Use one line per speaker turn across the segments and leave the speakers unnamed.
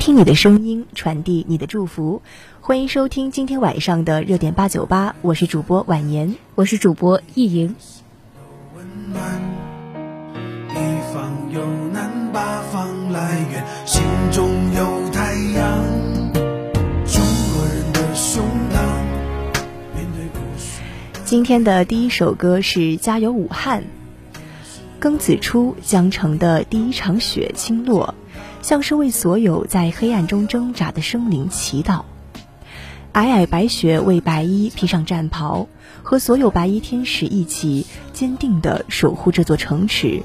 听你的声音，传递你的祝福。欢迎收听今天晚上的热点八九八，我是主播婉言，
我是主播易莹。
今天的第一首歌是《加油武汉》。庚子初，江城的第一场雪倾落，像是为所有在黑暗中挣扎的生灵祈祷。皑皑白雪为白衣披上战袍，和所有白衣天使一起坚定地守护这座城池。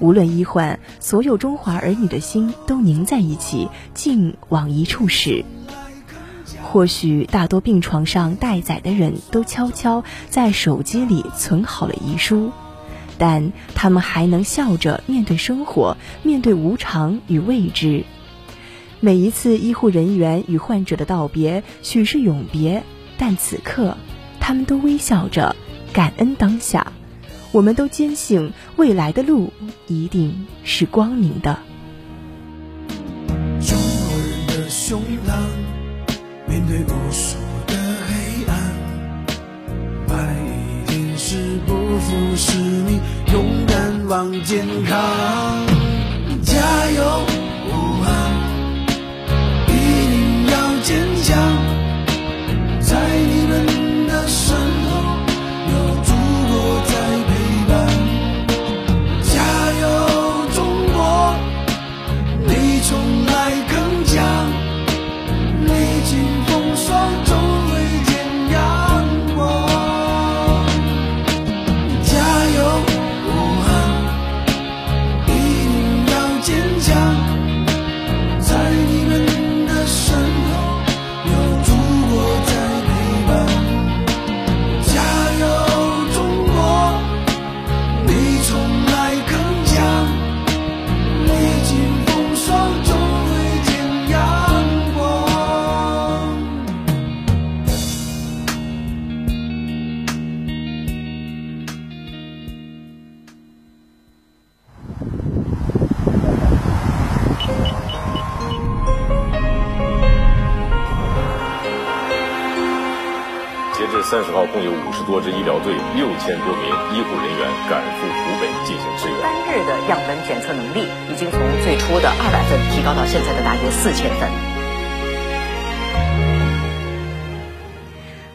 无论医患，所有中华儿女的心都凝在一起，尽往一处使。或许大多病床上待宰的人都悄悄在手机里存好了遗书。但他们还能笑着面对生活，面对无常与未知。每一次医护人员与患者的道别，许是永别，但此刻，他们都微笑着，感恩当下。我们都坚信，未来的路一定是光明的。
中国人的胸膛，面对无数是不负使命，勇敢往前扛。加油，武汉！一定要坚强，在你们的身后有祖国在陪伴。加油，中国！你从来更强，历经风霜。
三十号共有五十多支医疗队、六千多名医护人员赶赴湖北进行支援。
单日的样本检测能力已经从最初的二百份提高到现在的大约四千份。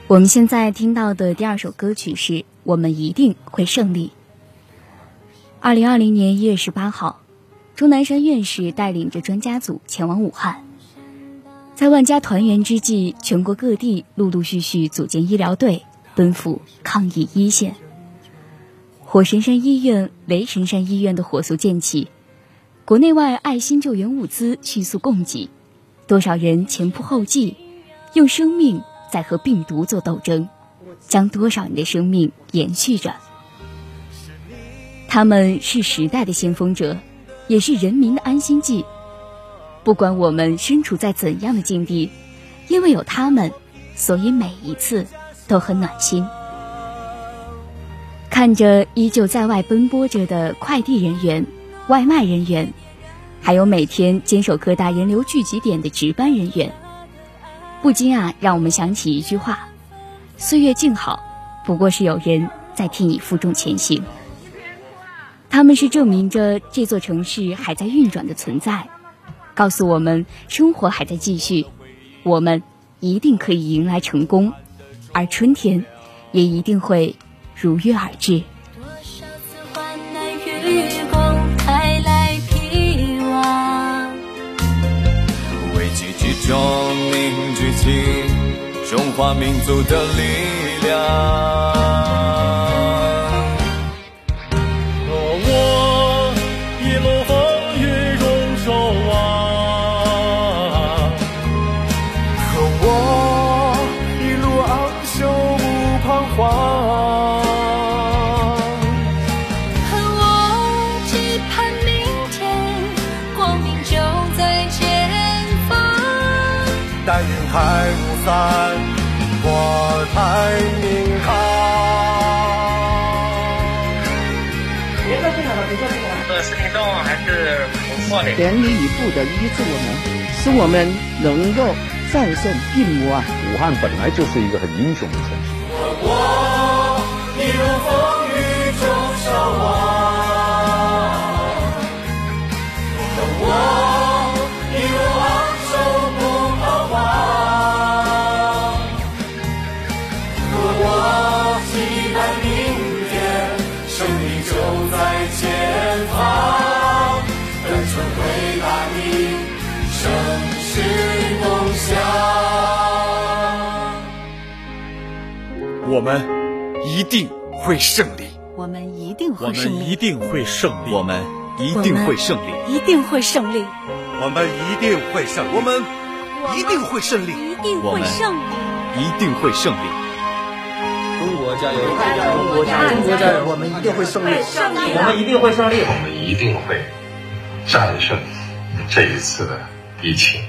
我们现在听到的第二首歌曲是《我们一定会胜利》。二零二零年一月十八号，钟南山院士带领着专家组前往武汉。在万家团圆之际，全国各地陆陆续续组建医疗队，奔赴抗疫一线。火神山医院、雷神山医院的火速建起，国内外爱心救援物资迅速供给，多少人前仆后继，用生命在和病毒做斗争，将多少人的生命延续着。他们是时代的先锋者，也是人民的安心剂。不管我们身处在怎样的境地，因为有他们，所以每一次都很暖心。看着依旧在外奔波着的快递人员、外卖人员，还有每天坚守各大人流聚集点的值班人员，不禁啊，让我们想起一句话：岁月静好，不过是有人在替你负重前行。他们是证明着这座城市还在运转的存在。告诉我们，生活还在继续，我们一定可以迎来成功，而春天也一定会如约而至。
为积极中凝聚起中华民族的力量。
全力以赴的医治我们使我们能够战胜病魔啊！
武汉本来就是一个很英雄的城
我
们一定会胜利，
我们一定会胜利，我
们一定会胜利，
我们一定会胜利，
一定会胜利，
我们一定会胜利，我们一定会胜利，
一定会胜利，
一定会胜利。
中国加油！
中国加油！
中国加油！
我们一定会胜利！
我们一定会胜利！
我们一定会战胜这一次的疫情。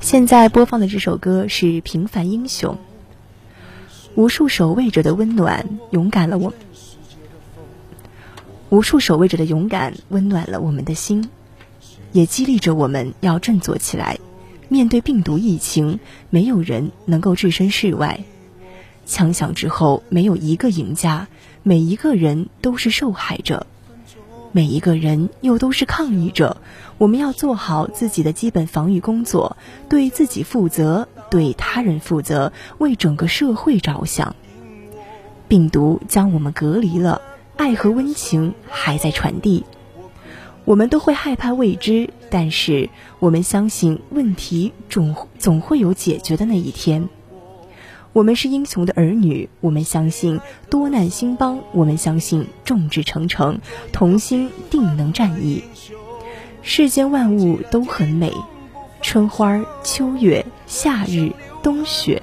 现在播放的这首歌是《平凡英雄》，无数守卫者的温暖，勇敢了我；无数守卫者的勇敢，温暖了我们的心，也激励着我们要振作起来。面对病毒疫情，没有人能够置身事外。枪响之后，没有一个赢家，每一个人都是受害者。每一个人又都是抗议者，我们要做好自己的基本防御工作，对自己负责，对他人负责，为整个社会着想。病毒将我们隔离了，爱和温情还在传递。我们都会害怕未知，但是我们相信问题总总会有解决的那一天。我们是英雄的儿女，我们相信多难兴邦，我们相信众志成城，同心定能战役。世间万物都很美，春花、秋月、夏日、冬雪，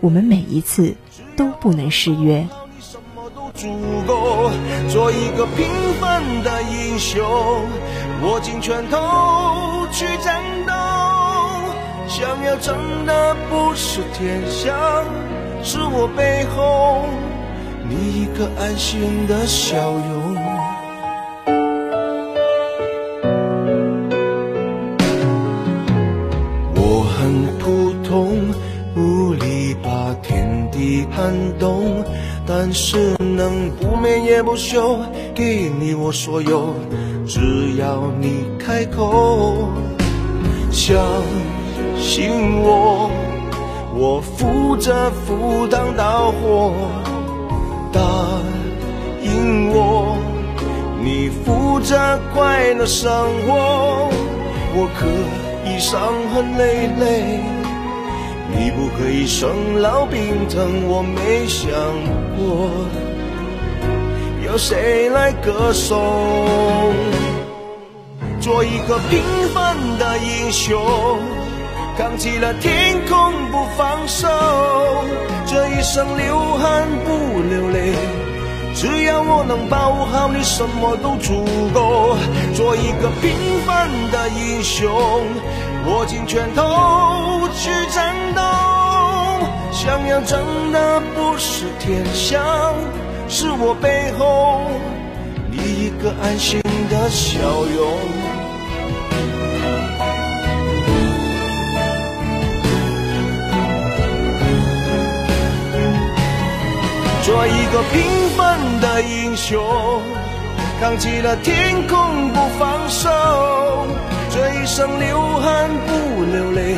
我们每一次都不能失约。
做一个平凡的英雄，握紧拳头去战斗。想要争的不是天下，是我背后你一个安心的笑容。我很普通，无力把天地撼动，但是能不眠也不休，给你我所有，只要你开口，相信我，我负责赴汤蹈火，答应我，你负责快乐生活，我可以伤痕累累，你不可以生老病疼，我没想过由谁来歌颂。做一个平凡的英雄，扛起了天空不放手，这一生流汗不流泪，只要我能保护好你，什么都足够。做一个平凡的英雄，握紧拳头去战斗，想要争的不是天下，是我背后你一个安心的笑容。做一个平凡的英雄，扛起了天空不放手，这一生流汗不流泪，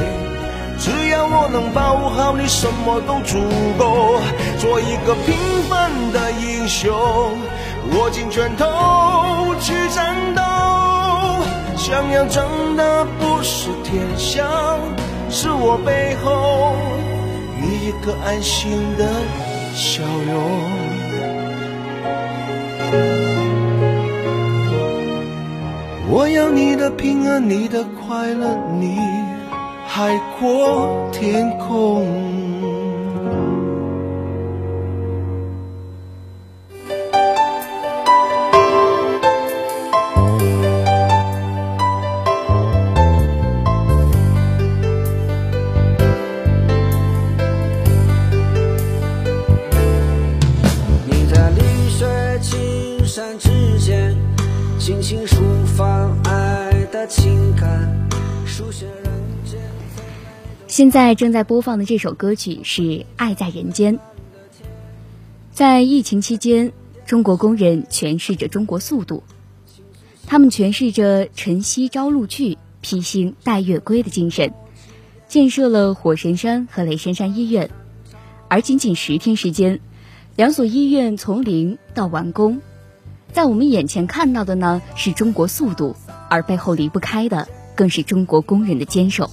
只要我能保护好你，什么都足够。做一个平凡的英雄，握紧拳头去战斗，想要争的不是天下，是我背后你一个安心的笑容。我要你的平安，你的快乐，你海阔天空。
山之间，轻轻抒发爱的情感，书写人间
现在正在播放的这首歌曲是《爱在人间》。在疫情期间，中国工人诠释着中国速度，他们诠释着晨曦朝露去，披星戴月归的精神，建设了火神山和雷神山医院。而仅仅十天时间，两所医院从零到完工，在我们眼前看到的呢是中国速度，而背后离不开的更是中国工人的坚守。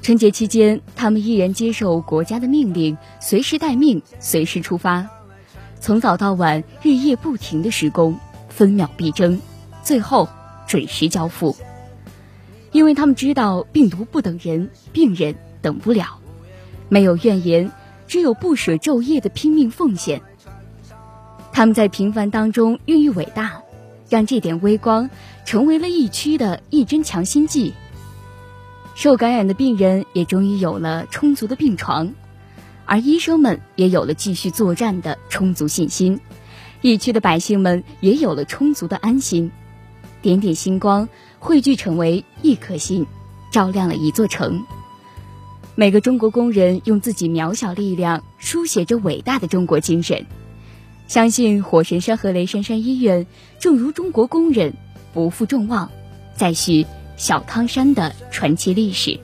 春节期间，他们依然接受国家的命令，随时待命，随时出发，从早到晚，日夜不停的施工，分秒必争，最后准时交付。因为他们知道病毒不等人，病人等不了，没有怨言，只有不舍昼夜的拼命奉献。他们在平凡当中孕育伟大，让这点微光成为了疫区的一针强心剂。受感染的病人也终于有了充足的病床，而医生们也有了继续作战的充足信心，疫区的百姓们也有了充足的安心。点点星光汇聚成为一颗心，照亮了一座城。每个中国工人用自己渺小力量书写着伟大的中国精神。相信火神山和雷神山医院，正如中国工人不负众望，再续。小汤山的传奇历史，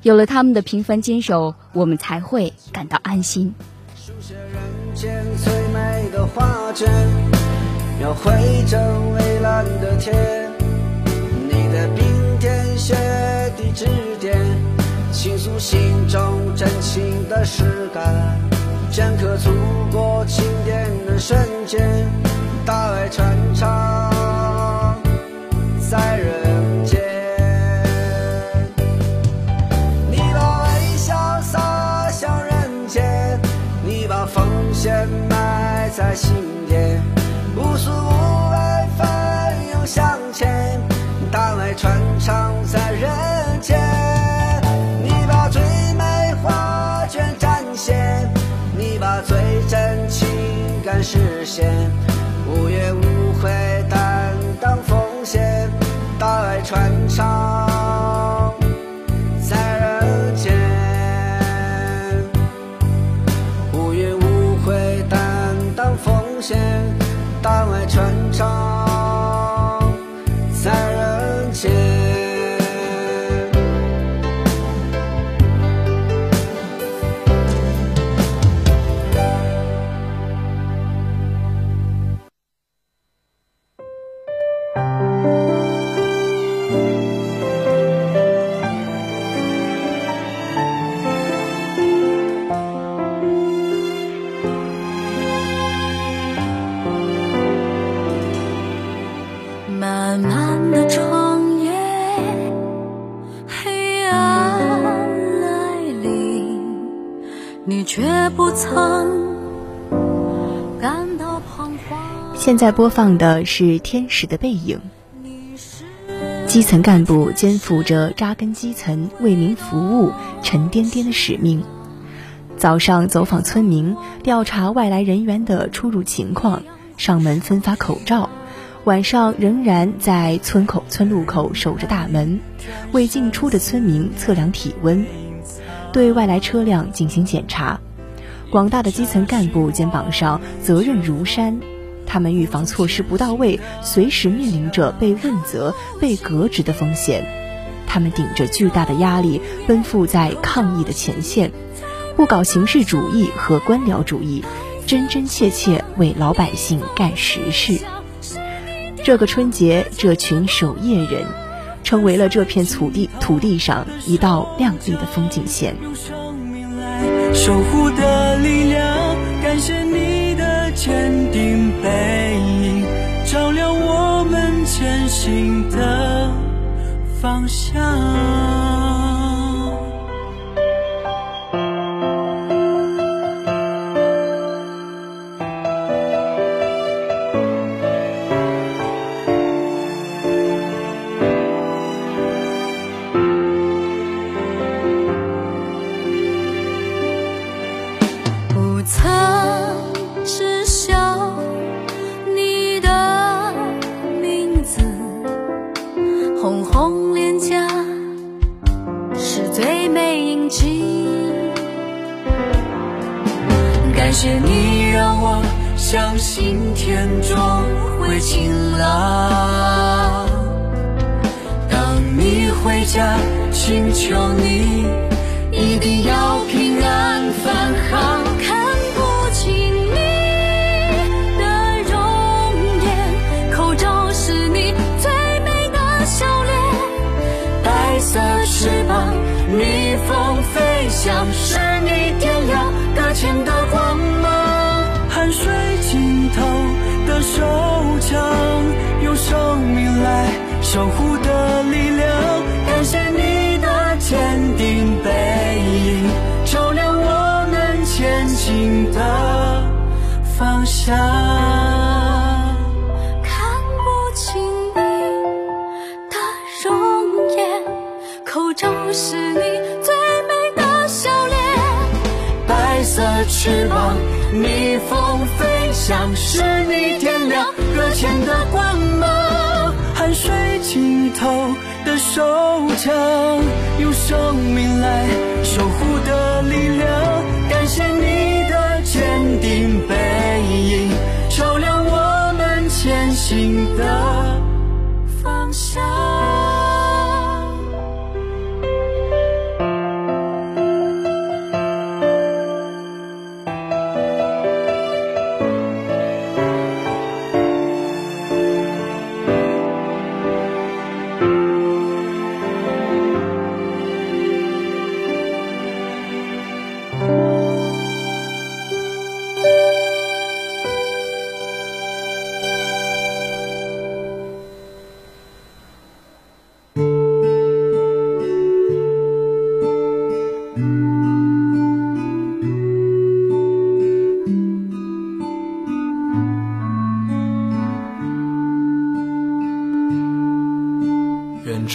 有了他们的平凡坚守，我们才会感到安心。
书写人间最美的画卷，描绘着蔚蓝的天。你的冰天雪地指点，倾诉心中真情的诗感。镌刻祖国经典的瞬间，大爱传唱。在人间，你把微笑洒向人间，你把奉献埋在心田，无私无畏奋勇向前，大爱传唱在人间。感实现，无怨无漫漫的长夜，黑暗来临，你却不曾
现在播放的是《天使的背影》。基层干部肩负着扎根基层、为民服务、沉甸甸的使命。早上走访村民，调查外来人员的出入情况，上门分发口罩；晚上仍然在村口、村路口守着大门，为进出的村民测量体温，对外来车辆进行检查。广大的基层干部肩膀上责任如山。他们预防措施不到位，随时面临着被问责、被革职的风险。他们顶着巨大的压力，奔赴在抗疫的前线，不搞形式主义和官僚主义，真真切切为老百姓干实事。这个春节，这群守夜人，成为了这片土地土地上一道亮丽的风景线。
守护的力量，感谢你的坚定背影，照亮我们前行的
方向。今天终会晴朗。当你回家，请求你一定要平安返航。守护的力量。感谢你的坚定背影，照亮我们前进的方向。
看不清你的容颜，口罩是你最美的笑脸。
白色翅膀，逆风飞翔，是你点亮。搁浅的光芒，心头的手枪，用生命来守护的力量。感谢你的坚定背影，照亮我们前行的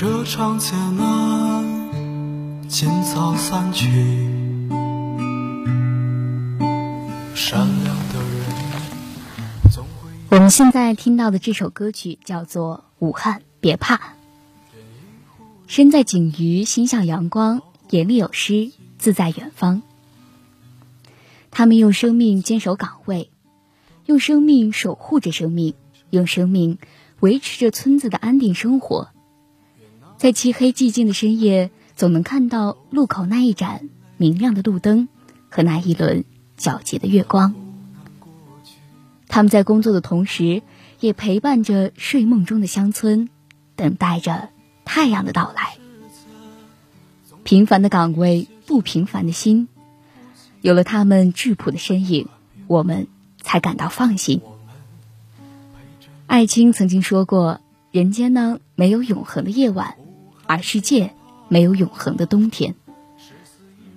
这场艰难尽早散去，善良的人总会。
我们现在听到的这首歌曲叫做《武汉别怕》。身在景瑜，心向阳光，眼里有诗，自在远方。他们用生命坚守岗位，用生命守护着生命，用生命维持着村子的安定生活。在漆黑寂静的深夜，总能看到路口那一盏明亮的路灯和那一轮皎洁的月光。他们在工作的同时，也陪伴着睡梦中的乡村，等待着太阳的到来。平凡的岗位，不平凡的心，有了他们质朴的身影，我们才感到放心。艾青曾经说过：“人间呢，没有永恒的夜晚。”而世界没有永恒的冬天。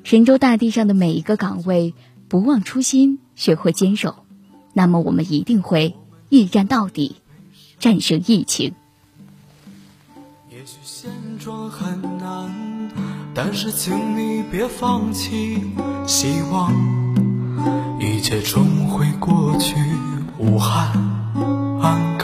神州大地上的每一个岗位，不忘初心，学会坚守，那么我们一定会一战到底，战胜疫情。
也许现状很难，但是请你别放弃希望，一切终会过去。武汉安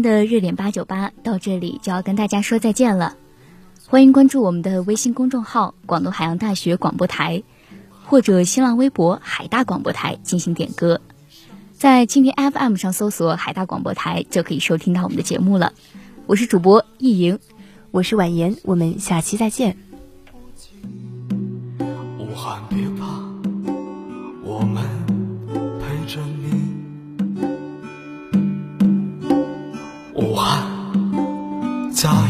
天的热点八九八到这里就要跟大家说再见了，欢迎关注我们的微信公众号“广东海洋大学广播台”，或者新浪微博“海大广播台”进行点歌。在蜻蜓 FM 上搜索“海大广播台”就可以收听到我们的节目了。我是主播易莹，
我是婉言，我们下期再见。
武汉别怕，我们。time.